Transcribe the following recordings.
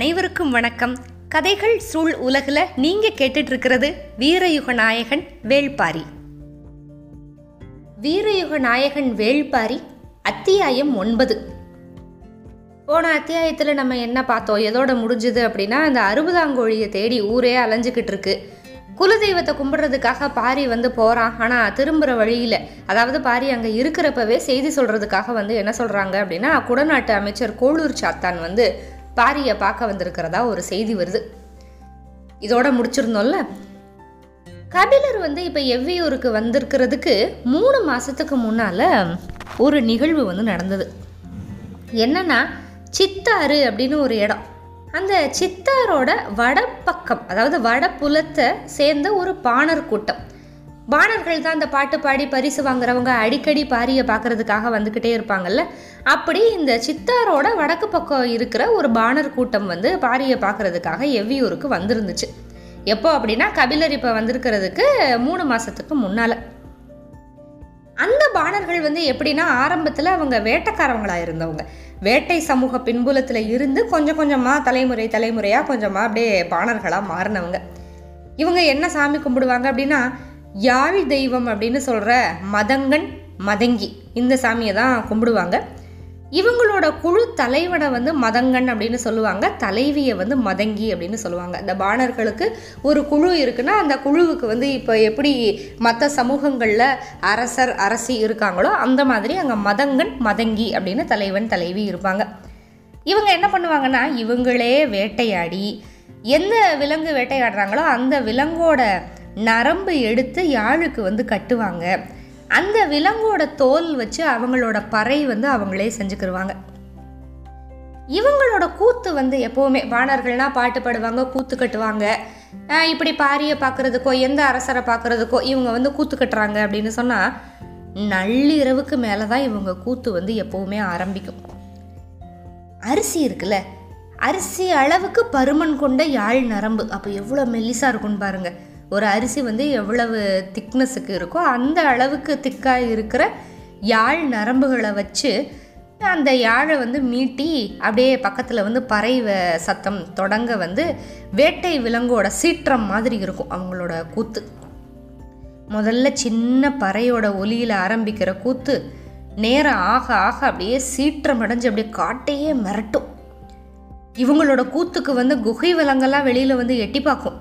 அனைவருக்கும் வணக்கம். கதைகள் சூழ் உலகில் நீங்கள் கேட்டுட்டு இருக்கிறது வீரயுக நாயகன் வேள்பாரி. வீரயுக நாயகன் வேள்பாரி அத்தியாயம் ஒன்பது. போன அத்தியாயத்தில் நம்ம என்ன பார்த்தோம்? எதோட முடிஞ்சுது அப்படின்னா அந்த அறுபதாங்கோழியை தேடி ஊரே அலைஞ்சிக்கிட்டு இருக்கு குலதெய்வத்தை கும்பிடுறதுக்காக பாரி வந்து போகிறான் ஆனால் திரும்புகிற வழியில் அதாவது பாரி அங்கே இருக்கிறப்பவே செய்தி சொல்கிறதுக்காக வந்து என்ன சொல்கிறாங்க அப்படின்னா குடநாட்டு அமைச்சர் கோளூர் சாத்தான் வந்து பாரியை பார்க்க வந்திருக்கிறதா ஒரு செய்தி வருது. இதோட முடிச்சிருந்தோம்ல? கபிலர் வந்து இப்போ எவ்வியூருக்கு வந்திருக்கிறதுக்கு மூணு மாதத்துக்கு முன்னால் ஒரு நிகழ்வு வந்து நடந்தது. என்னன்னா சித்தாறு அப்படின்னு ஒரு இடம். அந்த சித்தாரோட வடப்பக்கம் அதாவது வடபுலத்தை சேர்ந்த ஒரு பாணர் கூட்டம். பாணர்கள் தான் அந்த பாட்டு பாடி பரிசு வாங்குறவங்க அடிக்கடி பாரியை பார்க்கறதுக்காக வந்துக்கிட்டே இருப்பாங்கல்ல? அப்படி இந்த சித்தாரோட வடக்கு பக்கம் இருக்கிற ஒரு பாணர் கூட்டம் வந்து பாரியை பார்க்கறதுக்காக எவ்வியூருக்கு வந்திருந்துச்சு. எப்போ அப்படின்னா கபிலர் இப்போ வந்திருக்கிறதுக்கு மூணு மாதத்துக்கு முன்னால். அந்த பாணர்கள் வந்து எப்படின்னா ஆரம்பத்தில் அவங்க வேட்டைக்காரவங்களாக இருந்தவங்க. வேட்டை சமூக பின்புலத்தில் இருந்து கொஞ்சம் கொஞ்சமாக தலைமுறை தலைமுறையாக கொஞ்சமாக அப்படியே பாணர்களாக மாறினவங்க. இவங்க என்ன சாமி கும்பிடுவாங்க அப்படின்னா யாழ் தெய்வம் அப்படின்னு சொல்கிற மதங்கன் மதங்கி. இந்த சாமியை தான் கும்பிடுவாங்க. இவங்களோட குழு தலைவனை வந்து மதங்கன் அப்படின்னு சொல்லுவாங்க. தலைவியை வந்து மதங்கி அப்படின்னு சொல்லுவாங்க. இந்த பாணர்களுக்கு ஒரு குழு இருக்குன்னா அந்த குழுவுக்கு வந்து இப்போ எப்படி மற்ற சமூகங்களில் அரசர் அரசி இருக்காங்களோ அந்த மாதிரி அங்கே மதங்கன் மதங்கி அப்படின்னு தலைவன் தலைவி இருப்பாங்க. இவங்க என்ன பண்ணுவாங்கன்னா இவங்களே வேட்டையாடி எந்த விலங்கு வேட்டையாடுறாங்களோ அந்த விலங்கோட நரம்பு எடுத்து யாழுக்கு வந்து கட்டுவாங்க. அந்த விலங்கோட தோல் வச்சு அவங்களோட பறை வந்து அவங்களே செஞ்சுக்கிருவாங்க. இவங்களோட கூத்து வந்து எப்போவுமே வாணர்கள்னா பாட்டு பாடுவாங்க கூத்து கட்டுவாங்க. இப்படி பாரியை பார்க்குறதுக்கோ எந்த அரசரை பார்க்குறதுக்கோ இவங்க வந்து கூத்து கட்டுறாங்க அப்படின்னு சொன்னால் நள்ளிரவுக்கு மேலே தான் இவங்க கூத்து வந்து எப்போவுமே ஆரம்பிக்கும். அரிசி இருக்குல்ல அரிசி அளவுக்கு பருமன் கொண்ட யாழ் நரம்பு. அப்போ எவ்வளோ மெல்லிசாக இருக்கும்னு பாருங்கள் ஒரு அரிசி வந்து எவ்வளவு திக்னஸுக்கு இருக்கோ அந்த அளவுக்கு திக்காக இருக்கிற யாழ் நரம்புகளை வச்சு அந்த யாழை வந்து மீட்டி அப்படியே பக்கத்தில் வந்து பறை சத்தம் தொடங்க வந்து வேட்டை விலங்கோட சீற்றம் மாதிரி இருக்கும் அவங்களோட கூத்து. முதல்ல சின்ன பறையோட ஒலியில் ஆரம்பிக்கிற கூத்து நேரம் ஆக ஆக அப்படியே சீற்றம் அடைஞ்சு அப்படியே காட்டையே மிரட்டும். இவங்களோட கூத்துக்கு வந்து குகை விலங்கெல்லாம் வெளியில் வந்து எட்டி பார்க்கும்.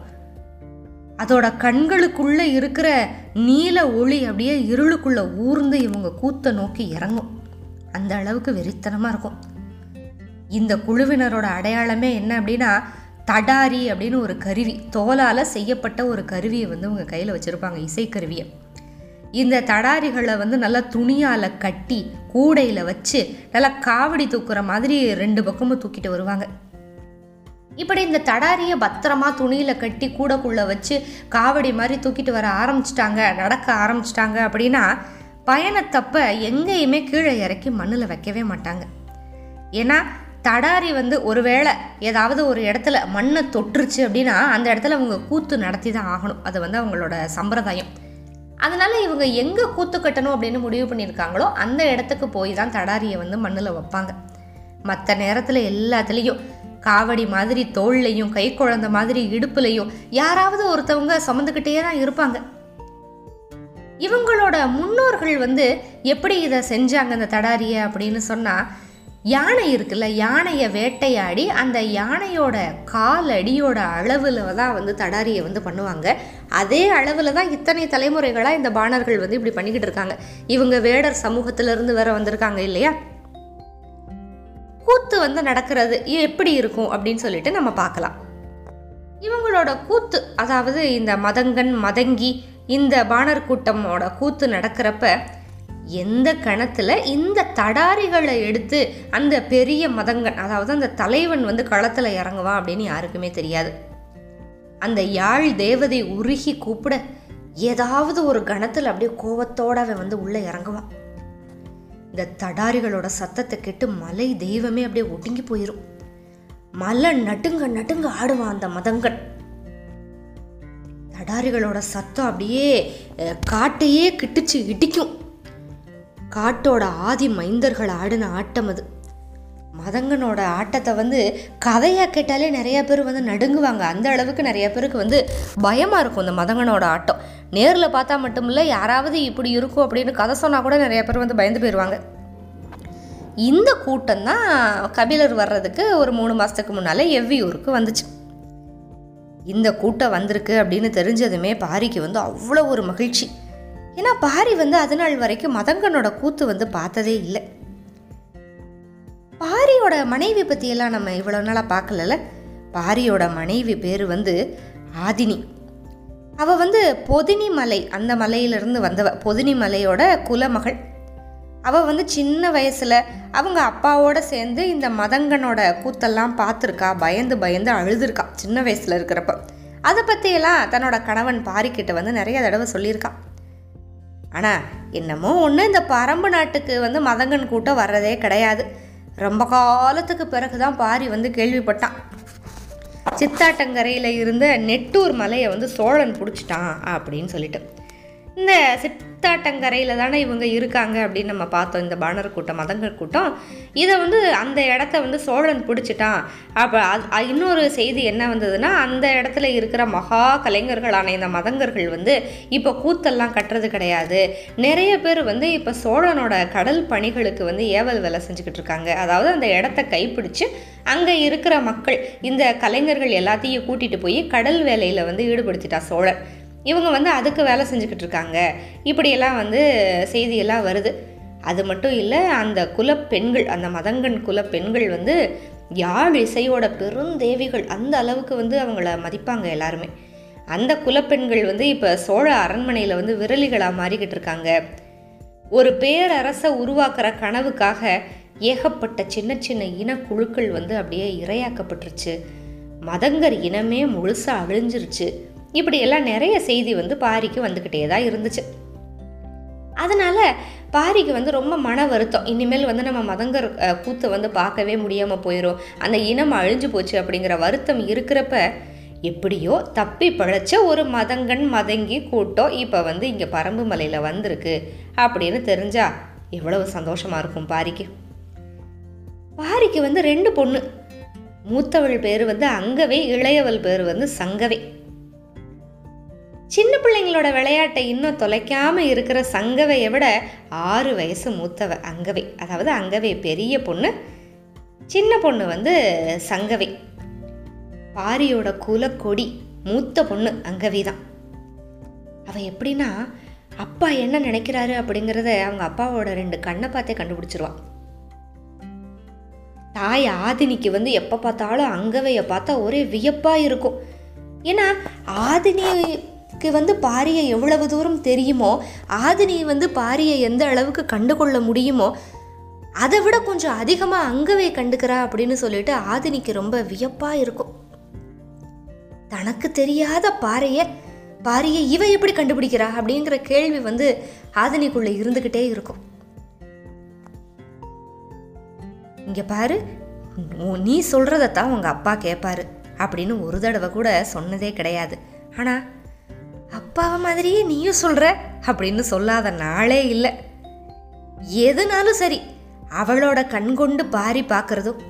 அதோட கண்களுக்குள்ளே இருக்கிற நீல ஒளி அப்படியே இருளுக்குள்ளே ஊர்ந்து இவங்க கூத்தை நோக்கி இறங்கும். அந்த அளவுக்கு வெறித்தனமாக இருக்கும். இந்த குழுவினரோட அடையாளமே என்ன அப்படின்னா தடாரி அப்படின்னு ஒரு கருவி தோலால் செய்யப்பட்ட ஒரு கருவியை வந்து அவங்க கையில் வச்சுருப்பாங்க இசைக்கருவியை. இந்த தடாரிகளை வந்து நல்லா துணியால் கட்டி கூடையில் வச்சு நல்லா காவடி தூக்குற மாதிரி ரெண்டு பக்கமும் தூக்கிட்டு வருவாங்க. இப்படி இந்த தடாரியை பத்திரமா துணியில் கட்டி கூடக்குள்ளே வச்சு காவடி மாதிரி தூக்கிட்டு வர ஆரம்பிச்சிட்டாங்க நடக்க ஆரம்பிச்சிட்டாங்க அப்படின்னா பயணத்தப்ப எங்கேயுமே கீழே இறக்கி மண்ணில் வைக்கவே மாட்டாங்க. ஏன்னா தடாரி வந்து ஒருவேளை ஏதாவது ஒரு இடத்துல மண்ணை தொட்டுருச்சு அப்படின்னா அந்த இடத்துல அவங்க கூத்து நடத்தி தான் ஆகணும். அது வந்து அவங்களோட சம்பிரதாயம். அதனால இவங்க எங்கே கூத்து கட்டணும் அப்படின்னு முடிவு பண்ணியிருக்காங்களோ அந்த இடத்துக்கு போய் தான் தடாரியை வந்து மண்ணில் வைப்பாங்க. மற்ற நேரத்தில் எல்லாத்துலேயும் காவடி மாதிரி தோள்லையும் கை குழந்தை மாதிரி இடுப்புலையும் யாராவது ஒருத்தவங்க சுமந்துக்கிட்டே தான் இருப்பாங்க. இவங்களோட முன்னோர்கள் வந்து எப்படி இதை செஞ்சாங்க இந்த தடாரியை அப்படின்னு சொன்னால் யானை இருக்குல்ல யானையை வேட்டையாடி அந்த யானையோட கால் அடியோட அளவில் தான் வந்து தடாரியை வந்து பண்ணுவாங்க. அதே அளவில் தான் இத்தனை தலைமுறைகளாக இந்த பாணர்கள் வந்து இப்படி பண்ணிக்கிட்டு இருக்காங்க. இவங்க வேடர் சமூகத்திலிருந்து வேற வந்திருக்காங்க இல்லையா? கூத்து வந்து நடக்கிறது எப்படி இருக்கும் அப்படின்னு சொல்லிட்டு நம்ம பார்க்கலாம். இவங்களோட கூத்து அதாவது இந்த மதங்கன் மதங்கி இந்த பாணர் கூட்டமோட கூத்து நடக்கிறப்ப எந்த கணத்தில் இந்த தடாரிகளை எடுத்து அந்த பெரிய மதங்கன் அதாவது அந்த தலைவன் வந்து களத்தில் இறங்குவான் அப்படின்னு யாருக்குமே தெரியாது. அந்த யாழ் தேவதை உருகி கூப்பிட ஏதாவது ஒரு கணத்தில் அப்படியே கோவத்தோட அவன் வந்து உள்ளே இறங்குவான். இந்த தடாரிகளோட சத்தத்தை கேட்டு மலை தெய்வமே அப்படியே ஒடுங்கி போயிடும் மலை நட்டுங்க நட்டுங்க ஆடுவான் அந்த மதங்கன் தடாரிகளோட சத்தம் அப்படியே காட்டையே கிட்டுச்சு இடிக்கும். காட்டோட ஆதி மைந்தர்கள் ஆடின ஆட்டம் அது. மதங்கனோட ஆட்டத்தை வந்து கதையாக கேட்டாலே நிறைய பேர் வந்து நடுங்குவாங்க. அந்த அளவுக்கு நிறைய பேருக்கு வந்து பயமாக இருக்கும் இந்த மதங்கனோட ஆட்டம். நேரில் பார்த்தா மட்டும் இல்லை யாராவது இப்படி இருக்கும் அப்படின்னு கதை சொன்னால் கூட நிறைய பேர் வந்து பயந்து போயிடுவாங்க இந்த கூட்டம் தான் கபிலர் வர்றதுக்கு ஒரு மூணு மாதத்துக்கு முன்னால் எவ்வியூருக்கு வந்துச்சு. இந்த கூட்டம் வந்திருக்கு அப்படின்னு தெரிஞ்சதுமே பாரிக்கு வந்து அவ்வளோ ஒரு மகிழ்ச்சி. ஏன்னா பாரி வந்து அது நாள் வரைக்கும் மதங்கனோட கூத்து வந்து பார்த்ததே இல்லை. பாரியோட மனைவி பற்றியெல்லாம் நம்ம இவ்வளோ நாளாக பார்க்கலல்ல? பாரியோட மனைவி பேர் வந்து ஆதினி. அவள் வந்து பொதினி மலை அந்த மலையிலிருந்து வந்தவ பொதினி மலையோட குலமகள். அவள் வந்து சின்ன வயசில் அவங்க அப்பாவோட சேர்ந்து இந்த மதங்கனோட கூத்தெல்லாம் பார்த்துருக்கா பயந்து பயந்து அழுதுருக்கா சின்ன வயசில் இருக்கிறப்ப. அதை பற்றியெல்லாம் தன்னோட கணவன் பாரிக்கிட்ட வந்து நிறைய தடவை சொல்லியிருக்கான் ஆனால் என்னமோ ஒன்று இந்த பரம்பு நாட்டுக்கு வந்து மதங்கன் கூட்டம் வர்றதே கிடையாது. ரொம்ப காலத்துக்கு பிறகு தான் பாரி வந்து கேள்விப்பட்டான். சித்தாட்டங்கரையில் இருந்த நெட்டூர் மலையை வந்து சோழன் பிடிச்சிட்டான் அப்படின்னு சொல்லிட்டு. இந்த சித் சித்தாட்டங்கரையில் தானே இவங்க இருக்காங்க அப்படின்னு நம்ம பார்த்தோம். இந்த பாணர் கூட்டம் மதங்கள் கூட்டம். இதை வந்து அந்த இடத்த வந்து சோழன் பிடிச்சிட்டான். அப்போ அது இன்னொரு செய்தி என்ன வந்ததுன்னா அந்த இடத்துல இருக்கிற மகா கலைஞர்களான இந்த மதங்கர்கள் வந்து இப்போ கூத்தெல்லாம் கட்டுறது கிடையாது. நிறைய பேர் வந்து இப்போ சோழனோட கடல் பணிகளுக்கு வந்து ஏவல் வேலை செஞ்சுக்கிட்டு இருக்காங்க. அதாவது அந்த இடத்த கைப்பிடிச்சு அங்கே இருக்கிற மக்கள் இந்த கலைஞர்கள் எல்லாத்தையும் கூட்டிகிட்டு போய் கடல் வேலையில் வந்து ஈடுபடுத்திட்டா சோழன். இவங்க வந்து அதுக்கு வேலை செஞ்சுக்கிட்டு இருக்காங்க இப்படியெல்லாம் வந்து செய்தியெல்லாம் வருது. அது மட்டும் இல்லை அந்த குலப்பெண்கள் அந்த மதங்கன் குலப்பெண்கள் வந்து யாழ் இசையோட பெருந்தேவிகள் அந்த அளவுக்கு வந்து அவங்கள மதிப்பாங்க எல்லாருமே. அந்த குலப்பெண்கள் வந்து இப்போ சோழ அரண்மனையில் வந்து விரலிகளாக மாறிக்கிட்டு இருக்காங்க ஒரு பேரரசை உருவாக்குற கனவுக்காக ஏகப்பட்ட சின்ன சின்ன இனக்குழுக்கள் வந்து அப்படியே இரையாக்கப்பட்டுருச்சு. மதங்கர் இனமே முழுசாக அழிஞ்சிருச்சு. இப்படியெல்லாம் நிறைய செய்தி வந்து பாரிக்கு வந்துக்கிட்டே தான் இருந்துச்சு. அதனால் பாரிக்கு வந்து ரொம்ப மன வருத்தம். இனிமேல் வந்து நம்ம மதங்கர் கூத்தை வந்து பார்க்கவே முடியாமல் போயிடும் அந்த இனம் அழிஞ்சு போச்சு அப்படிங்கிற வருத்தம் இருக்கிறப்ப எப்படியோ தப்பி பிழைச்ச ஒரு மதங்கன் மதங்கி கூட்டம் இப்போ வந்து இங்கே பரம்பு மலையில் வந்திருக்கு அப்படின்னு தெரிஞ்சா எவ்வளவு சந்தோஷமாக இருக்கும் பாரிக்கு. பாரிக்கு வந்து ரெண்டு பொண்ணு. மூத்தவள் பேர் வந்து அங்கவே இளையவள் பேர் வந்து சங்கவே. சின்ன பிள்ளைங்களோட விளையாட்டை இன்னும் தொலைக்காமல் இருக்கிற சங்கவையை விட ஆறு வயசு மூத்தவ அங்கவை. அதாவது அங்கவை பெரிய பொண்ணு சின்ன பொண்ணு வந்து சங்கவை. பாரியோட குலக்கொடி மூத்த பொண்ணு அங்கவி தான். அவள் எப்படின்னா அப்பா என்ன நினைக்கிறாரு அப்படிங்கிறத அவங்க அப்பாவோட ரெண்டு கண்ணை பார்த்தே கண்டுபிடிச்சிருவான் தாய் ஆதினிக்கு வந்து எப்போ பார்த்தாலும் அங்கவையை பார்த்தா ஒரே வியப்பாக இருக்கும். ஏன்னா ஆதினிக்கு வந்து பாரியை எவ்வளவு தூரம் தெரியுமோ ஆதினி வந்து பாரியை எந்த அளவுக்கு கண்டுகொள்ள முடியுமோ அதை விட கொஞ்சம் அதிகமாக அங்கவே கண்டுக்கிறா அப்படின்னு சொல்லிட்டு ஆதினிக்கு ரொம்ப வியப்பாக இருக்கும். தனக்கு தெரியாத பாறையை பாரியை இவ எப்படி கண்டுபிடிக்கிறா அப்படிங்கிற கேள்வி வந்து ஆதினிக்குள்ள இருந்துக்கிட்டே இருக்கும். இங்க பாரு நீ சொல்றதைத்தான் உங்க அப்பா கேட்பாரு அப்படின்னு ஒரு தடவை கூட சொன்னதே கிடையாது. ஆனா அப்பாவை மாதிரியே நீயும் சொல்கிற அப்படின்னு சொல்லாத நாளே இல்லை. எதுனாலும் சரி அவளோட கண் கொண்டு பாரி பார்க்குறதும்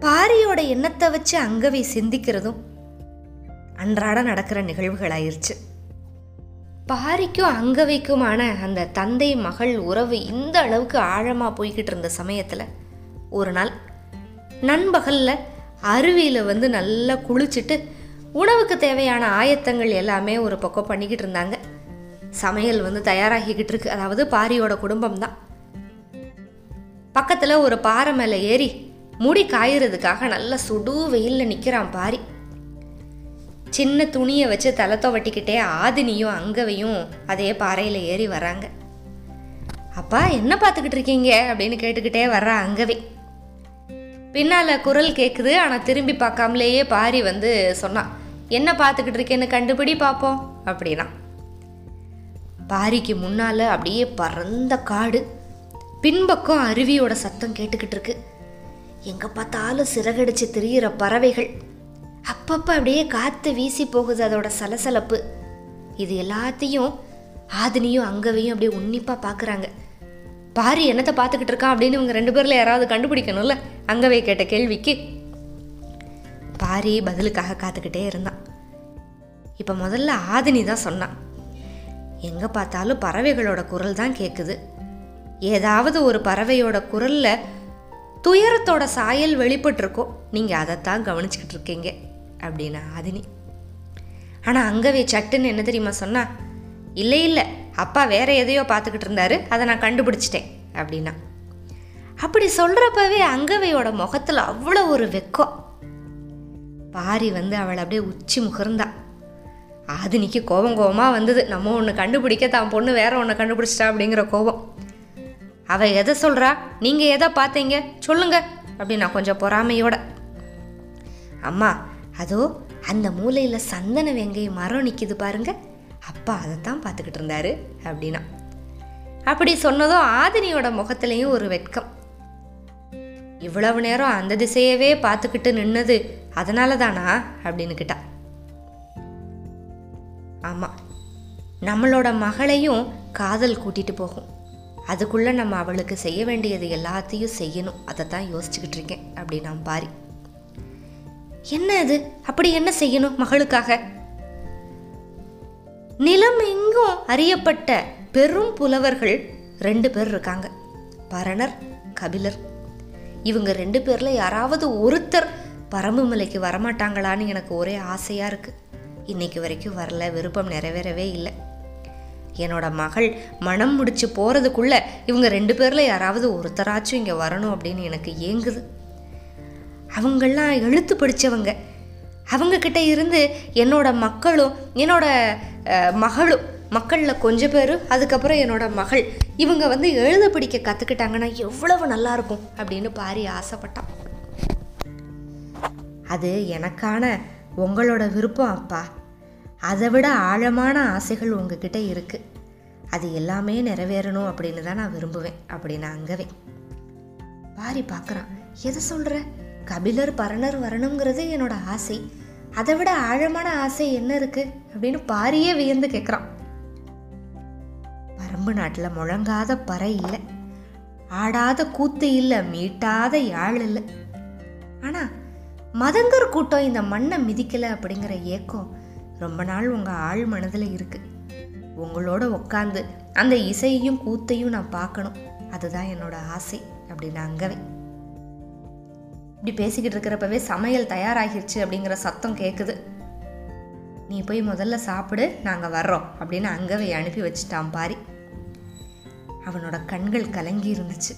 பாரியோட எண்ணத்தை வச்சு அங்கவை சிந்திக்கிறதும் அன்றாட நடக்கிற நிகழ்வுகளாயிருச்சு. பாரிக்கும் அங்கவைக்குமான அந்த தந்தை மகள் உறவு இந்த அளவுக்கு ஆழமாக போய்கிட்டு இருந்த சமயத்தில் ஒரு நாள் நண்பகலில் அருவியில் வந்து நல்லா குளிச்சுட்டு உணவுக்கு தேவையான ஆயத்தங்கள் எல்லாமே ஒரு பக்கம் பண்ணிக்கிட்டு இருந்தாங்க. சமையல் வந்து தயாராகிக்கிட்டு இருக்கு. அதாவது பாரியோட குடும்பம் தான் பக்கத்தில் ஒரு பாறை மேலே ஏறி முடி காயறதுக்காக நல்லா சுடு வெயிலில் நிற்கிறான் பாரி. சின்ன துணியை வச்சு தலை துவட்டிக்கிட்டே ஆதினியும் அங்கவையும் அதே பாறையில் ஏறி வராங்க. அப்பா என்ன பார்த்துக்கிட்டு இருக்கீங்க? அப்படின்னு கேட்டுக்கிட்டே வர்றா அங்கவே. பின்னால் குரல் கேட்குது ஆனால் திரும்பி பார்க்காமலேயே பாரி வந்து சொன்னான் என்ன பார்த்துக்கிட்டு இருக்கேன்னு கண்டுபிடி பார்ப்போம். அப்படின்னா பாரிக்கு முன்னால் அப்படியே பறந்த காடு பின்பக்கம் அருவியோட சத்தம் கேட்டுக்கிட்டு இருக்கு. எங்கே பார்த்தாலும் சிறகடிச்சு திரியிற பறவைகள். அப்பப்போ அப்படியே காற்று வீசி போகுது அதோட சலசலப்பு. இது எல்லாத்தையும் ஆதினியும் அங்கவையும் அப்படியே உன்னிப்பாக பார்க்குறாங்க பாரி என்னத்தை பார்த்துக்கிட்டு இருக்கான் அப்படின்னு இவங்க ரெண்டு பேரில் யாராவது கண்டுபிடிக்கணும்ல? அங்கவே கேட்ட கேள்விக்கு பாரி பதிலுக்காக காத்துக்கிட்டே இருந்தான். இப்போ முதல்ல ஆதினி தான் சொன்னான். எங்கே பார்த்தாலும் பறவைகளோட குரல் தான் கேட்குது ஏதாவது ஒரு பறவையோட குரலில் துயரத்தோட சாயல் வெளிப்பட்டிருக்கோம். நீங்கள் அதைத்தான் கவனிச்சுக்கிட்டு இருக்கீங்க அப்படின்னா ஆதினி. ஆனால் அங்கவே சட்டுன்னு என்ன தெரியுமா சொன்னா இல்லை இல்லை அப்பா வேற எதையோ பார்த்துக்கிட்டு இருந்தாரு அதை நான் கண்டுபிடிச்சிட்டேன் அப்படின்னா. அப்படி சொல்கிறப்பவே அங்கவையோட முகத்தில் அவ்வளோ ஒரு வெக்கம். பாரி வந்து அவளை அப்படியே உச்சி முகர்ந்தா. ஆதினிக்கு கோபம் கோபமாக வந்தது. நம்ம ஒன்று கண்டுபிடிக்க தான் பொண்ணு வேற ஒன்று கண்டுபிடிச்சிட்டா அப்படிங்கிற கோபம். அவள் எதை சொல்கிறா நீங்கள் எதை பார்த்தீங்க? சொல்லுங்க அப்படின்னா கொஞ்சம் பொறாமையோட. அம்மா அதோ அந்த மூலையில் சந்தன வெங்கை மரம் நிற்கிது பாருங்க. அப்பா அதைத்தான் பார்த்துக்கிட்டு இருந்தாரு அப்படின்னா. அப்படி சொன்னதும் ஆதினியோட முகத்துலேயும் ஒரு வெட்கம். இவ்வளவு நேரம் அந்த திசையவே பார்த்துக்கிட்டு நின்னது அதனால தானா அப்படின்னு கிட்டா. ஆமாம் நம்மளோட மகளையும் காதல் கூட்டிகிட்டு போகும். அதுக்குள்ளே நம்ம அவளுக்கு செய்ய வேண்டியது எல்லாத்தையும் செய்யணும். அதை தான் யோசிச்சுக்கிட்டு இருக்கேன் அப்படின்னா நான் பாரி. என்ன இது அப்படி என்ன செய்யணும் மகளுக்காக? நிலம் எங்கும் அறியப்பட்ட பெரும் புலவர்கள் ரெண்டு பேர் இருக்காங்க. பரணர் கபிலர். இவங்க ரெண்டு பேரில் யாராவது ஒருத்தர் பரம்புமலைக்கு வரமாட்டாங்களான்னு எனக்கு ஒரே ஆசையாக இருக்குது இன்னைக்கு வரைக்கும் வரல விருப்பம் நிறைவேறவே இல்லை. என்னோட மகள் மனம் முடிச்சு போகிறதுக்குள்ளே இவங்க ரெண்டு பேரில் யாராவது ஒருத்தராச்சும் இங்கே வரணும் அப்படின்னு எனக்கு ஏங்குது. அவங்கெல்லாம் எழுத்து படித்தவங்க அவங்கக்கிட்ட இருந்து என்னோட மக்களும் என்னோட மகளும் மக்களில் கொஞ்சம் பேர் அதுக்கப்புறம் என்னோட மகள் இவங்க வந்து எழுத படிக்க கற்றுக்கிட்டாங்கன்னா எவ்வளவு நல்லாயிருக்கும் அப்படின்னு பாரி ஆசைப்பட்டான். அது எனக்கான உங்களோட விருப்பம் அப்பா. அதை விட ஆழமான ஆசைகள் உங்ககிட்ட இருக்கு. அது எல்லாமே நிறைவேறணும் அப்படின்னு தான் நான் விரும்புவேன். அப்படின்னு அங்கவே. பாரி பார்க்குறான். எதை சொல்கிற கபிலர் பரணர் வரணுங்கிறது என்னோட ஆசை. அதை விட ஆழமான ஆசை என்ன இருக்கு? அப்படின்னு பாரியே வியந்து கேட்குறான் பரம்பு நாட்டில் முழங்காத பறை இல்லை. ஆடாத கூத்து இல்லை மீட்டாத யாழ் இல்லை. ஆனால் மதங்கர் கூட்டம் இந்த மண்ணை மிதிக்கலை அப்படிங்கிற ஏக்கம் ரொம்ப நாள் உங்கள் ஆள் மனதில் இருக்குது உங்களோட உட்காந்து அந்த இசையையும் கூத்தையும் நான் பார்க்கணும். அதுதான் என்னோட ஆசை அப்படின்னு அங்கவே. இப்படி பேசிக்கிட்டு இருக்கிறப்பவே சமையல் தயாராகிருச்சு அப்படிங்கிற சத்தம் கேட்குது நீ போய் முதல்ல சாப்பிடு நாங்கள் வர்றோம் அப்படின்னு அங்கவே அனுப்பி வச்சுட்டான் பாரி. அவனோட கண்கள் கலங்கி இருந்துச்சு.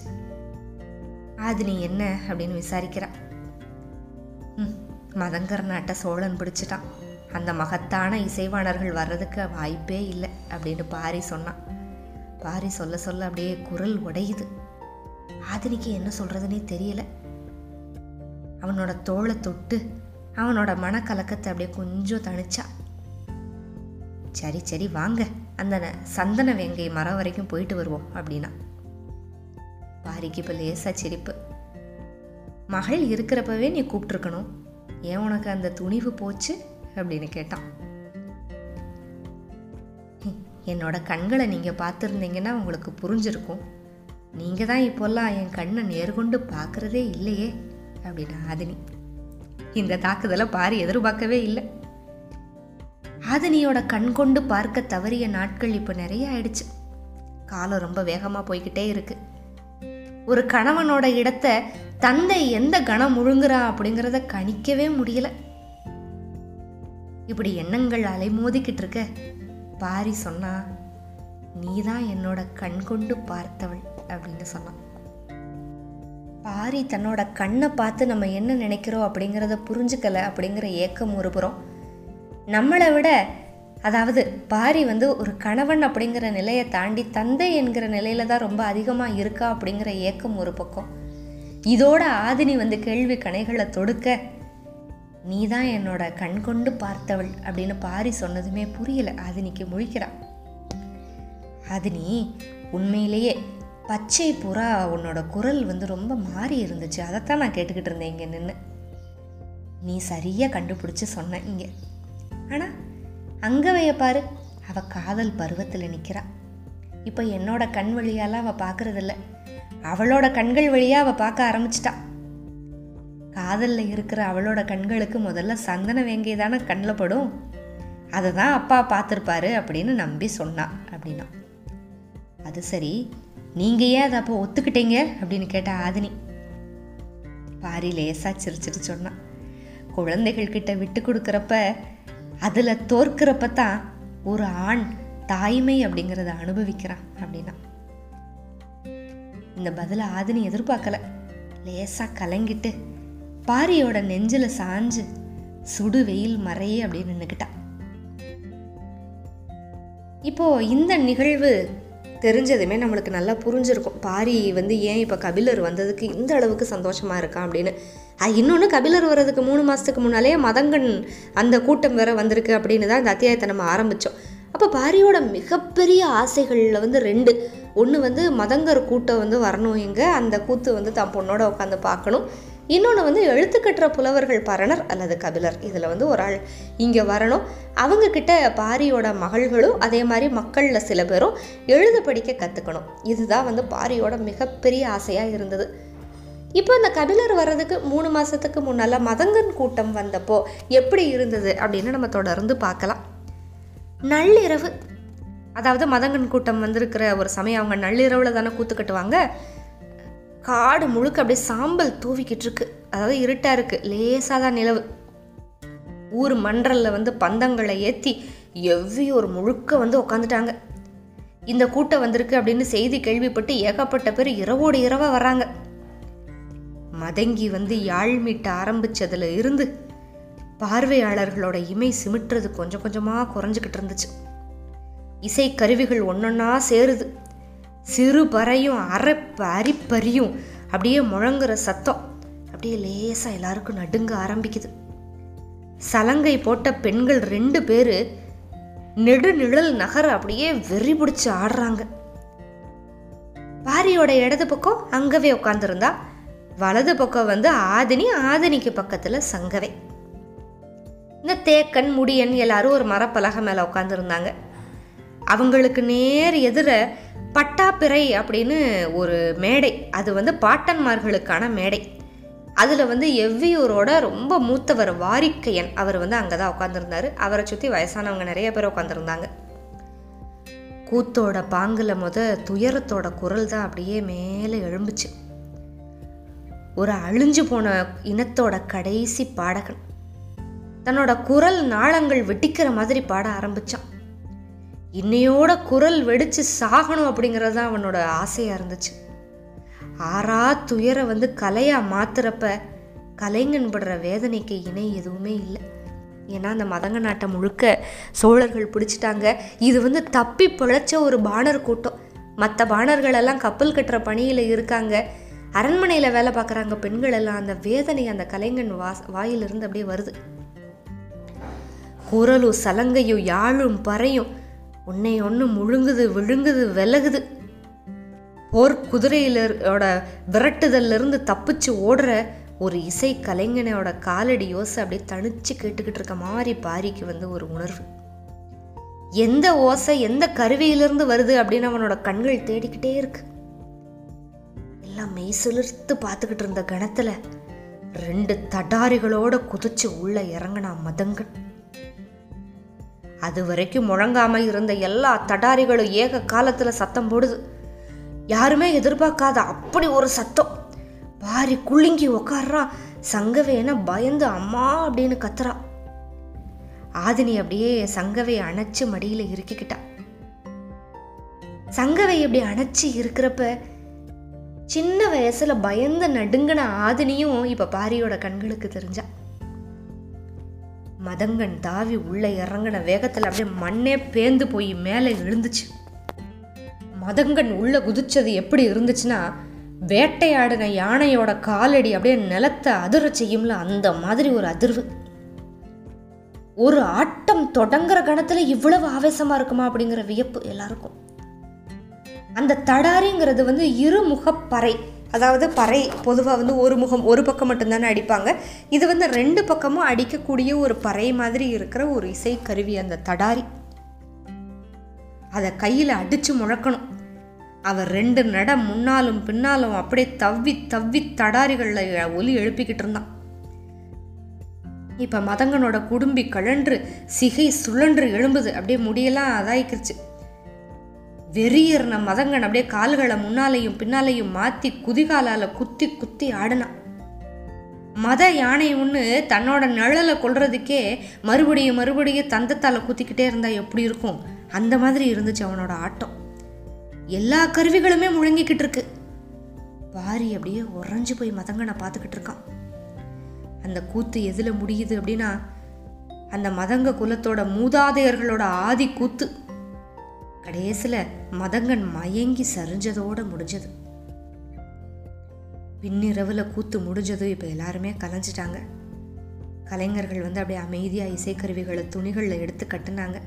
அது நீ என்ன அப்படின்னு விசாரிக்கிறான் மதங்கர் நாட்டை சோழன் பிடிச்சிட்டான். அந்த மகத்தான இசைவாணர்கள் வர்றதுக்கு வாய்ப்பே இல்லை அப்படின்னு பாரி சொன்னான். பாரி சொல்ல சொல்ல அப்படியே குரல் உடையுது. ஆதினிக்கு என்ன சொல்கிறதுனே தெரியல. அவனோட தோளை தொட்டு அவனோட மனக்கலக்கத்தை அப்படியே கொஞ்சம் தணிச்சா. சரி சரி வாங்க. அந்த சந்தன வேங்கை மரம் வரைக்கும் போயிட்டு வருவோம் அப்படின்னா. பாரிக்கு இப்போ லேசா சிரிப்பு. மகள் இருக்கிறப்பவே நீ கூப்பிட்டுருக்கணும். ஏன் உனக்கு அந்த துணிவு போச்சு? அப்படின்னு கேட்டான். என்னோட கண்களை நீங்கள் பார்த்துருந்தீங்கன்னா உங்களுக்கு புரிஞ்சிருக்கும். நீங்கள் தான் இப்போல்லாம் என் கண்ணை நேர்கொண்டு பார்க்குறதே இல்லையே அப்படின்னு ஆதினி. இந்த தாக்குதலை பாரி எதிர்பார்க்கவே இல்லை. ஆதினியோட கண் கொண்டு பார்க்க தவறிய நாட்கள் இப்போ நிறைய ஆயிடுச்சு. காலம் ரொம்ப வேகமாக போய்கிட்டே இருக்குது ஒரு கணவனோட இடத்தை தந்தை எந்த கணம் முழுங்குறா அப்படிங்கிறத கணிக்கவே முடியல. இப்படி எண்ணங்கள் அலைமோதிக்கிட்டு இருக்க பாரி சொன்னா நீதான் என்னோட கண் கொண்டு பார்த்தவள் அப்படின்னு சொன்னான். பாரி தன்னோட கண்ணை பார்த்து நம்ம என்ன நினைக்கிறோம் அப்படிங்கிறத புரிஞ்சுக்கல அப்படிங்கிற ஏக்கம் ஒருபுறம் நம்மளை விட அதாவது பாரி வந்து ஒரு கணவன் அப்படிங்கிற நிலையை தாண்டி தந்தை என்கிற நிலையில தான் ரொம்ப அதிகமாக இருக்கா அப்படிங்கிற ஏக்கம் ஒரு பக்கம். இதோட ஆதினி வந்து கேள்வி கணைகளை தொடுக்க நீ தான் என்னோட கண் கொண்டு பார்த்தவள் அப்படின்னு பாரி சொன்னதுமே புரியல. ஆதினிக்கு முழிக்கிறான் ஆதினி உண்மையிலேயே பச்சை புறா உன்னோட குரல் வந்து ரொம்ப மாறி இருந்துச்சு. அதைத்தான் நான் கேட்டுக்கிட்டு இருந்தேன் இங்கே நின்று நீ சரியாக கண்டுபிடிச்சி சொன்ன இங்கே. ஆனால் அங்கே வைய பாரு. அவள் காதல் பருவத்தில் நிற்கிறாள் இப்போ என்னோட கண் வழியாலாம் அவள் பார்க்கறதில்ல அவளோட கண்கள் வழியாக அவள் பார்க்க ஆரம்பிச்சிட்டா. காதலில் இருக்கிற அவளோட கண்களுக்கு முதல்ல சந்தன வேங்கை தானே கண்ணில் படும். அதை தான் அப்பா பார்த்துருப்பாரு அப்படின்னு நம்பி சொன்னான் அப்படின்னா. அது சரி நீங்கள் ஏன் அதை அப்போ ஒத்துக்கிட்டீங்க அப்படின்னு கேட்ட ஆதினி. பாரி லேசாக சிரிச்சிட்டு சொன்னான் குழந்தைகள் கிட்ட விட்டு கொடுக்குறப்ப அதில் தோற்கிறப்ப தான் ஒரு ஆண் தாய்மை அப்படிங்கிறத அனுபவிக்கிறான் அப்படின்னா. இந்த பதிலை ஆதினி எதிர்பார்க்கல. லேசாக கலங்கிட்டு பாரியோட நெஞ்சில் சாஞ்சு சுடு வெயில் மறையே அப்படின்னு நின்றுக்கிட்டா இப்போ இந்த நிகழ்வு தெரிஞ்சதுமே நம்மளுக்கு நல்லா புரிஞ்சிருக்கும். பாரி வந்து ஏன் இப்போ கபிலர் வந்ததுக்கு இந்த அளவுக்கு சந்தோஷமா இருக்கான் அப்படின்னு இன்னொன்று கபிலர் வர்றதுக்கு மூணு மாதத்துக்கு முன்னாலே மதங்கன் அந்த கூட்டம் வேற வந்திருக்கு அப்படின்னு தான் இந்த அத்தியாயத்தை நம்ம ஆரம்பித்தோம் அப்போ பாரியோட மிகப்பெரிய ஆசைகளில் வந்து ரெண்டு. ஒன்று வந்து மதங்கர் கூட்டம் வந்து வரணும் இங்கே. அந்த கூத்து வந்து தான் பொண்ணோட உட்காந்து பார்க்கணும். இன்னொன்று வந்து எழுத்துக்கட்டுற புலவர்கள் பரணர் அல்லது கபிலர். இதில் வந்து ஒரு ஆள் இங்கே வரணும். அவங்கக்கிட்ட பாரியோட மகள்களும் அதே மாதிரி மக்களில் சில பேரும் எழுத படிக்க கற்றுக்கணும் இதுதான் வந்து பாரியோட மிகப்பெரிய ஆசையாக இருந்தது. இப்போ இந்த கபிலர் வர்றதுக்கு மூணு மாதத்துக்கு முன்னால் மதங்கன் கூட்டம் வந்தப்போ எப்படி இருந்தது அப்படின்னு நம்ம தொடர்ந்து பார்க்கலாம். நள்ளிரவு அதாவது மதங்கன் கூட்டம் வந்திருக்கிற ஒரு சமயம் அவங்க நள்ளிரவில் தானே கூத்து கட்டுவாங்க. காடு முழுக்க அப்படியே சாம்பல் தூவிக்கிட்டு இருக்கு. அதாவது இருட்டாக இருக்குது லேசாக தான் நிலவு. ஊர் மன்றலில் வந்து பந்தங்களை ஏற்றி எவ்வியோர் முழுக்க வந்து உக்காந்துட்டாங்க. இந்த கூட்டம் வந்திருக்கு அப்படின்னு செய்தி கேள்விப்பட்டு ஏகப்பட்ட பேர் இரவோடு இரவாக வர்றாங்க. மதங்கி வந்து யாழ் மீட்ட ஆரம்பிச்சதுல இருந்து பார்வையாளர்களோட இமை சிமிட்டுறது கொஞ்சம் கொஞ்சமாக குறைஞ்சிக்கிட்டு இருந்துச்சு. இசை கருவிகள் ஒன்றொன்னா சேருது. சிறு பறையும் அரைப்ப அரிப்பறியும் அப்படியே முழங்குற சத்தம் அப்படியே லேசாக எல்லாருக்கும் நடுங்க ஆரம்பிக்குது. சலங்கை போட்ட பெண்கள் ரெண்டு பேர் நெடுநிழல் நகர அப்படியே வெறி பிடிச்சி ஆடுறாங்க. பாரியோட இடது பக்கம் அங்கவே உட்காந்துருந்தா வலது பக்கம் வந்து ஆதினி ஆதினிக்கு பக்கத்தில் சங்கவை. இந்த தேக்கன் முடியன் எல்லாரும் ஒரு மரப்பலகை மேலே உட்காந்துருந்தாங்க அவங்களுக்கு நேர் எதிர பட்டாப்பிறை அப்படின்னு ஒரு மேடை. அது வந்து பாட்டன்மார்களுக்கான மேடை. அதில் வந்து எவ்வியூரோட ரொம்ப மூத்தவர் வாரிக்கையன் அவர் வந்து அங்கே தான் உட்காந்துருந்தாரு அவரை சுற்றி வயசானவங்க நிறைய பேர் உட்காந்துருந்தாங்க கூத்தோட பாங்கில் முத துயரத்தோட குரல் தான் அப்படியே மேலே எழும்புச்சு. ஒரு அழிஞ்சு போன இனத்தோட கடைசி பாடகன். தன்னோட குரல் நாளங்கள் வெட்டிக்கிற மாதிரி பாட ஆரம்பித்தான் இன்னையோட குரல் வெடித்து சாகணும் அப்படிங்கிறது தான் அவனோட ஆசையாக இருந்துச்சு. ஆறா துயரை வந்து கலையாக மாத்துறப்ப கலைஞன் படுற வேதனைக்கு இணை எதுவுமே இல்லை. ஏன்னா அந்த மதங்க நாட்டை முழுக்க சோழர்கள் பிடிச்சிட்டாங்க. இது வந்து தப்பி பிழைச்ச ஒரு பாணர் கூட்டம். மற்ற பாணர்கள் எல்லாம் கப்பல் கட்டுற பணியில் இருக்காங்க. அரண்மனையில் வேலை பார்க்குறாங்க பெண்கள் எல்லாம் அந்த வேதனை அந்த கலைஞன் வா வாயிலிருந்து அப்படியே வருது. குரலும் சலங்கையும் யாழும் பறையும் உன்னை ஒன்று முழுங்குது விழுங்குது விலகுது. போர் குதிரையிலோட விரட்டுதல்ல இருந்து தப்பிச்சு ஓடுற ஒரு இசை கலைஞனோட காலடி யோசை அப்படியே தனிச்சு கேட்டுக்கிட்டு இருக்க மாதிரி பாரிக்கு வந்து ஒரு உணர்வு. எந்த ஓசை எந்த கருவியிலிருந்து வருது அப்படின்னு அவனோட கண்கள் தேடிக்கிட்டே இருக்கு. எல்லாம் மெய் சிலிர்த்து பார்த்துக்கிட்டு இருந்த கணத்தில் ரெண்டு தடாரிகளோட குதிச்சு உள்ள இறங்கினா மதங்கன் அது வரைக்கும் முழங்காம இருந்த எல்லா தடாரிகளும் ஏக காலத்துல சத்தம் போடுது. யாருமே எதிர்பார்க்காத அப்படி ஒரு சத்தம். பாரி குலுங்கி உக்காடுறான் சங்கவேன பயந்து அம்மா அப்படின்னு கத்துறா. ஆதினி அப்படியே சங்கவையை அணைச்சு மடியில இறுக்கிக்கிட்டா. சங்கவை இப்படி அணைச்சு இருக்கிறப்ப சின்ன வயசுல பயந்து நடுங்கின ஆதினியும் இப்ப பாரியோட கண்களுக்கு தெரிஞ்சா. மதங்கன் தாவி உள்ள இறங்கின வேகத்துல அப்படியே மண்ணே பேந்து போய் மேலே எழுந்துச்சு மதங்கன் உள்ள குதிச்சது எப்படி இருந்துச்சுன்னா வேட்டையாடின யானையோட காலடி அப்படியே நிலத்தை அதிர செய்யும்ல அந்த மாதிரி ஒரு அதிர்வு. ஒரு ஆட்டம் தொடங்குற கணத்துல இவ்வளவு ஆவேசமா இருக்குமா அப்படிங்கிற வியப்பு எல்லாருக்கும். அந்த தடாரிங்கிறது வந்து இருமுகப்பறை அதாவது பறை பொதுவாக வந்து ஒரு முகம் ஒரு பக்கம் மட்டும்தானே அடிப்பாங்க. இது வந்து ரெண்டு பக்கமும் அடிக்கக்கூடிய ஒரு பறை மாதிரி இருக்கிற ஒரு இசை கருவி அந்த தடாரி. அதை கையில் அடித்து முழக்கணும். அவர் ரெண்டு நட முன்னாலும் பின்னாலும் அப்படியே தவ்வி தவ்வி தடாரிகளில் ஒலி எழுப்பிக்கிட்டு இருந்தான் இப்போ மதங்கனோட குடும்பி கழன்று சிகை சுழன்று எழும்புது. அப்படியே முடியெல்லாம் அதாய்க்கிருச்சு வெறியர்ன மதங்கன் அப்படியே கால்களை முன்னாலையும் பின்னாலையும் மாற்றி குதிகாலால் குத்தி குத்தி ஆடினான் மத யானை ஒன்று தன்னோட நிழலை கொள்றதுக்கே மறுபடியும் மறுபடியும் தந்தத்தால் குத்திக்கிட்டே இருந்தா எப்படி இருக்கும்? அந்த மாதிரி இருந்துச்சு அவனோட ஆட்டம். எல்லா கருவிகளுமே முழங்கிக்கிட்டு இருக்கு. பாரி அப்படியே உறைஞ்சு போய் மதங்கனை பார்த்துக்கிட்டு இருக்கான். அந்த கூத்து எதில் முடியுது அப்படின்னா அந்த மதங்க குலத்தோட மூதாதையர்களோட ஆதி கூத்து. கடைசியில் மதங்கன் மயங்கி சரிஞ்சதோட முடிஞ்சது. பின்னிரவில் கூத்து முடிஞ்சதும் இப்போ எல்லாருமே கலைஞ்சிட்டாங்க. கலைஞர்கள் வந்து அப்படியே அமைதியாக இசைக்கருவிகளை துணிகளில் எடுத்து கட்டினாங்க.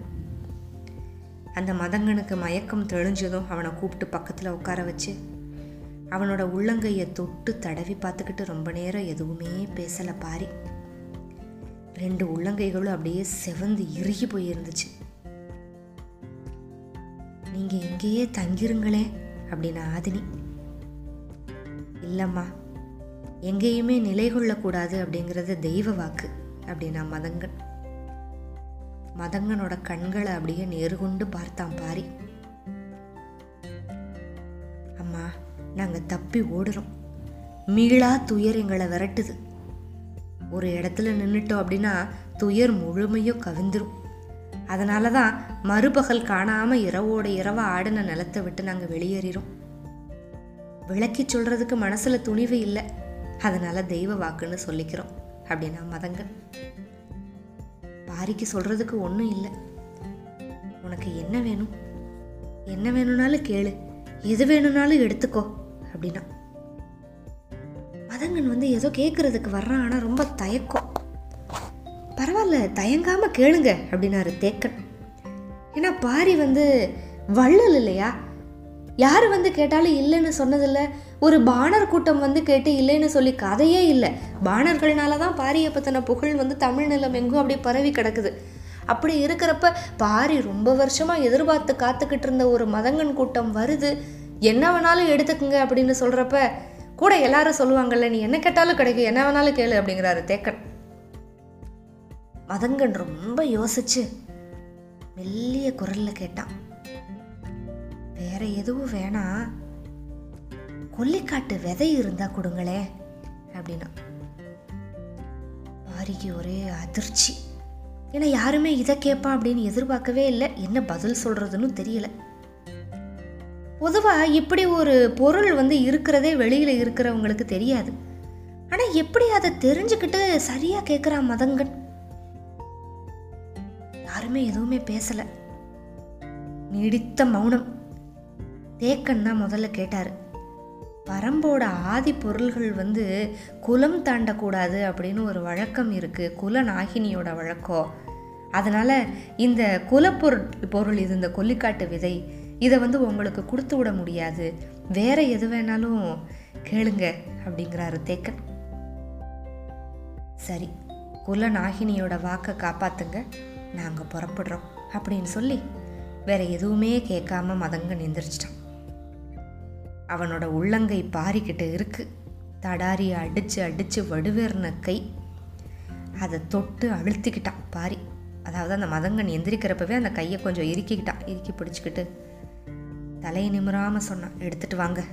அந்த மதங்கனுக்கு மயக்கம் தெளிஞ்சதும் அவனை கூப்பிட்டு பக்கத்தில் உட்கார வச்சு அவனோட உள்ளங்கையை தொட்டு தடவி பார்த்துக்கிட்டு ரொம்ப நேரம் எதுவுமே பேசலை பாரி. ரெண்டு உள்ளங்கைகளும் அப்படியே செவந்து இறுகி போயிருந்துச்சு. நீங்க இங்கேயே தங்கிருங்களே அப்படின்னு ஆதினி. இல்லம்மா எங்கேயுமே நிலை கொள்ளக்கூடாது அப்படிங்கிறது தெய்வ வாக்கு அப்படின்னா மதங்கன் மதங்கனோட கண்களை அப்படியே நேருகொண்டு பார்த்தான் பாரி. அம்மா நாங்க தப்பி ஓடுறோம். மீளா துயர் எங்களை விரட்டுது. ஒரு இடத்துல நின்றுட்டோம் அப்படின்னா துயர் முழுமையும் கவிந்துரும் அதனால தான் மறுபகல் காணாமல் இரவோட இரவா ஆடின நிலத்தை விட்டு நாங்கள் வெளியேறிறோம். விளக்கி சொல்கிறதுக்கு மனசில் துணிவு இல்லை. அதனால தெய்வ வாக்குன்னு சொல்லிக்கிறோம். அப்படின்னா மதங்க பாரிக்கு சொல்கிறதுக்கு ஒன்றும் இல்லை. உனக்கு என்ன வேணும்? என்ன வேணும்னாலும் கேளு. எது வேணும்னாலும் எடுத்துக்கோ. அப்படின்னா. மதங்கன் வந்து ஏதோ கேட்குறதுக்கு வர்றான் ஆனால் ரொம்ப தயக்கம். பரவாயில்ல தயங்காமல் கேளுங்க அப்படின்னாரு தேக்கன். ஏன்னா பாரி வந்து வள்ளல் இல்லையா? யார் வந்து கேட்டாலும் இல்லைன்னு சொன்னதில்ல. ஒரு பாணர் கூட்டம் வந்து கேட்டு இல்லைன்னு சொல்லி கதையே இல்லை. பாணர்கள்னால தான் பாரியை பற்றின புகழ் வந்து தமிழ் நிலம் எங்கும் அப்படியே பரவி கிடக்குது. அப்படி இருக்கிறப்ப பாரி ரொம்ப வருஷமாக எதிர்பார்த்து காத்துக்கிட்டு இருந்த ஒரு மதங்கன் கூட்டம் வருது. என்ன வேணாலும் எடுத்துக்குங்க அப்படின்னு சொல்கிறப்ப கூட எல்லாரும் சொல்லுவாங்கல்ல நீ என்ன கேட்டாலும் கிடைக்கும் என்ன வேணாலும் கேளு அப்படிங்கிறாரு தேக்கன். மதங்கன் ரொம்ப யோசிச்சு மெல்லிய குரல்ல கேட்டான். வேற எதுவும் வேணாம் கொல்லிக்காட்டு விதை இருந்தா கொடுங்களே அப்படின்னா. பாரிக்கு ஒரே அதிர்ச்சி. ஏன்னா யாருமே இதை கேட்பான் அப்படின்னு எதிர்பார்க்கவே இல்லை. என்ன பதில் சொல்றதுன்னு தெரியல. பொதுவா இப்படி ஒரு பொருள் வந்து இருக்கிறதே வெளியில இருக்கிறவங்களுக்கு தெரியாது. ஆனா எப்படி அதை தெரிஞ்சுக்கிட்டு சரியா கேட்குறான் மதங்கன்? யாருமே எதுவுமே பேசலை. நீடித்த மௌனம். தேக்கன் தான் முதல்ல கேட்டார். பரம்போட ஆதி பொருள்கள் வந்து குலம் தாண்டக்கூடாது அப்படின்னு ஒரு வழக்கம் இருக்குது குல நாகினியோட வழக்கம் அதனால் இந்த குலப்பொருள் பொருள் இது இந்த கொல்லிக்காட்டு விதை இதை வந்து உங்களுக்கு கொடுத்து விட முடியாது. வேற எது வேணாலும் கேளுங்க அப்படிங்கிறாரு தேக்கன். சரி குல நாகினியோட வாக்கை காப்பாத்துங்க. நாங்கள் புறப்படுறோம் அப்படின்னு சொல்லி வேற எதுவுமே கேட்காம மதங்க நிந்திரிச்சிட்டான். அவனோட உள்ளங்கை பாரிக்கிட்டு இருக்கு. தடாரியை அடித்து அடித்து வடுவேறின கை அதை தொட்டு அழுத்திக்கிட்டான் பாரி. அதாவது அந்த மதங்கன் எந்திரிக்கிறப்பவே அந்த கையை கொஞ்சம் இறுக்கிக்கிட்டான் இறுக்கி பிடிச்சிக்கிட்டு. தலையை நிமிராமல் சொன்னான் எடுத்துகிட்டு வாங்க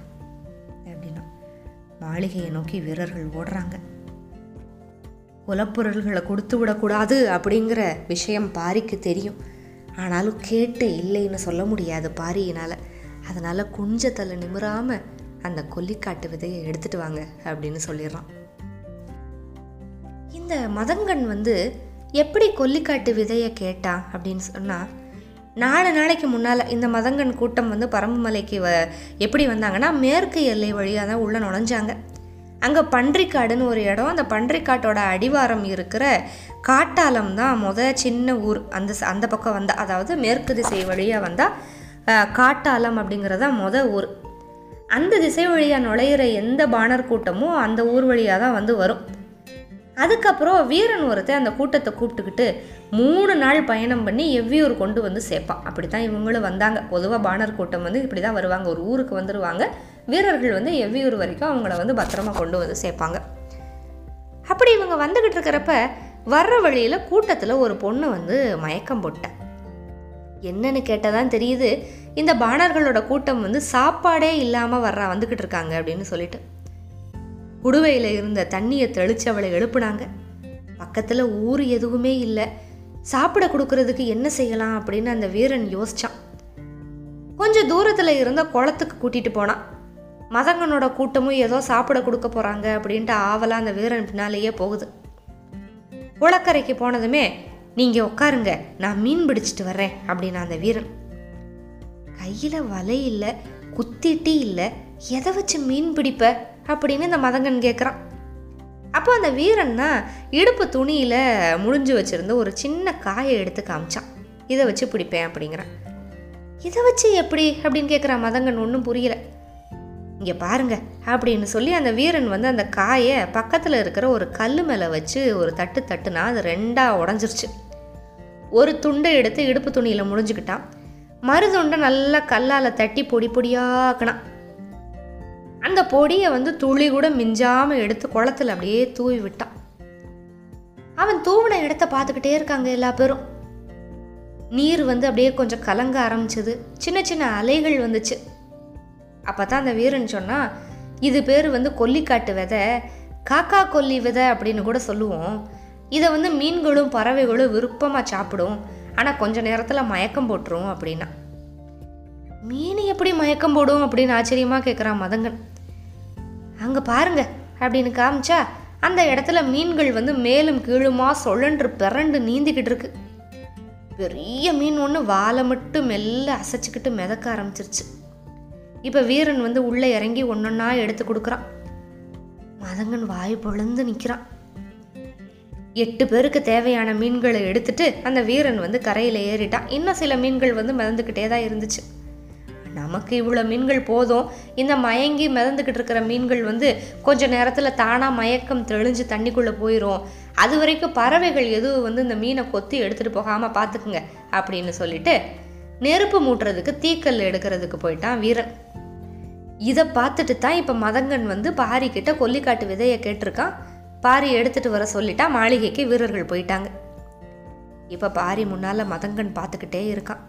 அப்படின்னா. மாளிகையை நோக்கி வீரர்கள் ஓடுறாங்க. குலப்பொருள்களை கொடுத்து விடக்கூடாது அப்படிங்கிற விஷயம் பாரிக்கு தெரியும். ஆனாலும் கேட்டு இல்லைன்னு சொல்ல முடியாது பாரியினால். அதனால் குஞ்சத்தில் நிமிராமல் அந்த கொல்லிக்காட்டு விதையை எடுத்துட்டு வாங்க அப்படின்னு சொல்லிடுறான். இந்த மதங்கன் வந்து எப்படி கொல்லிக்காட்டு விதையை கேட்டான் அப்படின்னு சொன்னால் நாலு நாளைக்கு முன்னால் இந்த மதங்கன் கூட்டம் வந்து பரம்புமலைக்கு வ எப்படி வந்தாங்கன்னா மேற்கு எல்லை வழியாக தான் உள்ளே நுழைஞ்சாங்க. அங்கே பன்றிக்காடுன்னு ஒரு இடம். அந்த பன்றிக்காட்டோட அடிவாரம் இருக்கிற காட்டாலம் தான் முத சின்ன ஊர். அந்த அந்த பக்கம் வந்தால் அதாவது மேற்கு திசை வழியாக வந்தால் காட்டாலம் அப்படிங்கிறதா முத ஊர். அந்த திசை வழியாக நுழையிற எந்த பாணர் கூட்டமும் அந்த ஊர் வழியாக தான் வந்து வரும். அதுக்கப்புறம் வீரன் ஒருத்தன் அந்த கூட்டத்தை கூப்பிட்டுக்கிட்டு மூணு நாள் பயணம் பண்ணி எவ்வியூர் கொண்டு வந்து சேர்ப்பான். அப்படி தான் இவங்களும் வந்தாங்க. பொதுவாக பாணர் கூட்டம் வந்து இப்படி தான் வருவாங்க. ஒரு ஊருக்கு வந்துடுவாங்க வீரர்கள் வந்து எவ்வியூர் வரைக்கும் அவங்கள வந்து பத்திரமா கொண்டு வந்து சேர்ப்பாங்க. அப்படி இவங்க வந்துக்கிட்டு இருக்கிறப்ப வர்ற வழியில் கூட்டத்தில் ஒரு பொண்ணு வந்து மயக்கம் போட்டேன். என்னன்னு கேட்டதான் தெரியுது. இந்த பாணர்களோட கூட்டம் வந்து சாப்பாடே இல்லாமல் வர்றா வந்துக்கிட்டு இருக்காங்க அப்படின்னு சொல்லிட்டு. குடுவையில் இருந்த தண்ணியை தெளிச்சு அவளை எழுப்புனாங்க. பக்கத்தில் ஊர் எதுவுமே இல்லை. சாப்பிட கொடுக்கறதுக்கு என்ன செய்யலாம் அப்படின்னு அந்த வீரன் யோசிச்சான். கொஞ்சம் தூரத்தில் இருந்த குளத்துக்கு கூட்டிகிட்டு போனான். மதங்கனோட கூட்டமும் ஏதோ சாப்பிட கொடுக்க போகிறாங்க அப்படின்ட்டு ஆவலாக அந்த வீரன் பின்னாலேயே போகுது. குளக்கரைக்கு போனதுமே நீங்கள் உட்காருங்க நான் மீன் பிடிச்சிட்டு வர்றேன் அப்படின்னு அந்த வீரன். கையில் வலை இல்லை குத்திட்டு இல்லை. எதை வச்சு மீன் பிடிப்ப? அப்படின்னு இந்த மதங்கன் கேட்குறான் அப்போ அந்த வீரன்னா இடுப்பு துணியில் முடிஞ்சு வச்சுருந்த ஒரு சின்ன காயை எடுத்து காமிச்சான். இதை வச்சு பிடிப்பேன் அப்படிங்கிறான். இதை வச்சு எப்படி அப்படின்னு கேட்குறான் மதங்கன் ஒன்றும் புரியல. இங்கே பாருங்க அப்படின்னு சொல்லி அந்த வீரன் வந்து அந்த காயை பக்கத்தில் இருக்கிற ஒரு கல் மேலே வச்சு ஒரு தட்டு தட்டுனா அது ரெண்டாக உடஞ்சிருச்சு. ஒரு துண்டை எடுத்து இடுப்பு துணியில் முடிஞ்சுக்கிட்டான். மறுதுண்டை நல்லா கல்லால் தட்டி பொடி பொடியாக்கினான் அந்த பொடியை வந்து துளி கூட மிஞ்சாமல் எடுத்து குளத்துல அப்படியே தூவி விட்டான் அவன் தூவின இடத்த பார்த்துக்கிட்டே இருக்காங்க எல்லா பேரும். நீர் வந்து அப்படியே கொஞ்சம் கலங்க ஆரம்பிச்சது. சின்ன சின்ன அலைகள் வந்துச்சு. அப்போ தான் அந்த வீரன் சொன்னால் இது பேர் வந்து கொல்லிக்காட்டு விதை. காக்கா கொல்லி விதை அப்படின்னு கூட சொல்லுவோம். இதை வந்து மீன்களும் பறவைகளும் விருப்பமாக சாப்பிடும். ஆனால் கொஞ்சம் நேரத்தில் மயக்கம் போட்டுரும் அப்படின்னா. மீன் எப்படி மயக்கம் போடும் அப்படின்னு ஆச்சரியமாக கேட்குறான் மதங்கன். அங்கே பாருங்க அப்படின்னு காமிச்சா அந்த இடத்துல மீன்கள் வந்து மேலும் கீழுமா சொல்லன்று பிறண்டு நீந்திக்கிட்டு இருக்கு. பெரிய மீன் ஒன்று வாழை மட்டும் மெல்ல அசைச்சிக்கிட்டு மிதக்க ஆரம்பிச்சிருச்சு. இப்போ வீரன் வந்து உள்ளே இறங்கி ஒன்றொன்னா எடுத்து கொடுக்குறான். மதங்கன் வாய் பொழுந்து நிற்கிறான் எட்டு பேருக்கு தேவையான மீன்களை எடுத்துட்டு அந்த வீரன் வந்து கரையில் ஏறிட்டான். இன்னும் சில மீன்கள் வந்து மிதந்துக்கிட்டே தான் இருந்துச்சு. நமக்கு இவ்வளோ மீன்கள் போதும். இந்த மயங்கி மிதந்துக்கிட்டு இருக்கிற மீன்கள் வந்து கொஞ்ச நேரத்தில் தானாக மயக்கம் தெளிஞ்சு தண்ணிக்குள்ளே போயிடும் அது வரைக்கும் பறவைகள் எதுவும் வந்து இந்த மீனை கொத்தி எடுத்துகிட்டு போகாமல் பார்த்துக்குங்க அப்படின்னு சொல்லிட்டு நெருப்பு மூட்டுறதுக்கு தீக்கல் எடுக்கிறதுக்கு போயிட்டான் வீரன். இதை பார்த்துட்டு தான் இப்போ மதங்கன் வந்து பாரி கிட்ட கொல்லிக்காட்டு விதையை கேட்டிருக்கான். பாரி எடுத்துட்டு வர சொல்லிட்டா மாளிகைக்கு வீரர்கள் போயிட்டாங்க. இப்போ பாரி முன்னால் மதங்கன் பார்த்துக்கிட்டே இருக்கான்.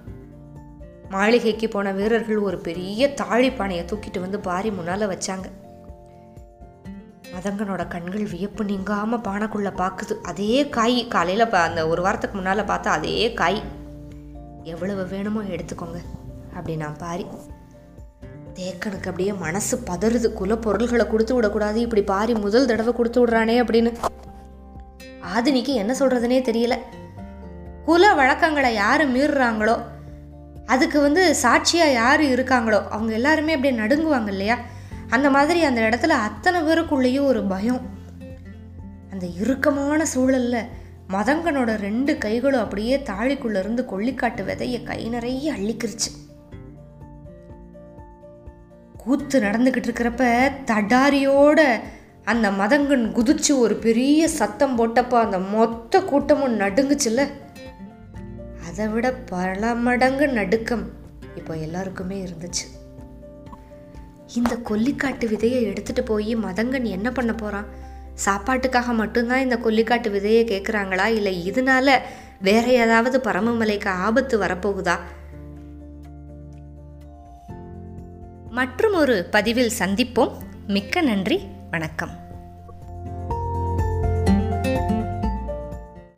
மாளிகைக்கு போன வீரர்கள் ஒரு பெரிய தாழிப்பானையை தூக்கிட்டு வந்து பாரி முன்னால் வச்சாங்க. மதங்கனோட கண்கள் வியப்பு நீங்காமல் பானைக்குள்ளே பார்க்குது அதே காய் காலையில் அந்த ஒரு வாரத்துக்கு முன்னால் பார்த்தா அதே காய். எவ்வளவு வேணுமோ எடுத்துக்கோங்க அப்படின்னா பாரி. தேக்கனுக்கு அப்படியே மனசு பதறுது. குல பொருள்களை கொடுத்து விடக்கூடாது. இப்படி பாரி முதல் தடவை கொடுத்து விடுறானே அப்படின்னு. ஆதினிக்கு என்ன சொல்கிறதுனே தெரியல. குல வழக்கங்களை யார் மீறுறாங்களோ அதுக்கு வந்து சாட்சியாக யார் இருக்காங்களோ அவங்க எல்லாருமே அப்படியே நடுங்குவாங்க இல்லையா? அந்த மாதிரி அந்த இடத்துல அத்தனை பேருக்குள்ளேயும் ஒரு பயம். அந்த இறுக்கமான சூழலில் மதங்கனோட ரெண்டு கைகளும் அப்படியே தாழிக்குள்ள இருந்து கொள்ளிக்காட்டு விதைய கை நிறைய அள்ளிக்கிருச்சு. கூத்து நடந்துக்கிட்டு இருக்கிறப்ப தடாரியோட அந்த மதங்கன் குதிச்சு ஒரு பெரிய சத்தம் போட்டப்போ அந்த மொத்த கூட்டமும் நடுங்குச்சுல்ல? அதை விட பல மடங்கு நடுக்கம் இப்போ எல்லாருக்குமே இருந்துச்சு. இந்த கொல்லிக்காட்டு விதையை எடுத்துட்டு போய் மதங்கன் என்ன பண்ண போறான்? சாப்பாட்டுக்காக மட்டும்தான் இந்த கொல்லிக்காட்டு விதையை கேட்குறாங்களா இல்லை இதனால வேற ஏதாவது பரமமலைக்கு ஆபத்து வரப்போகுதா? மற்றும் ஒரு பதிவில் சந்திப்போம். மிக்க நன்றி. வணக்கம்.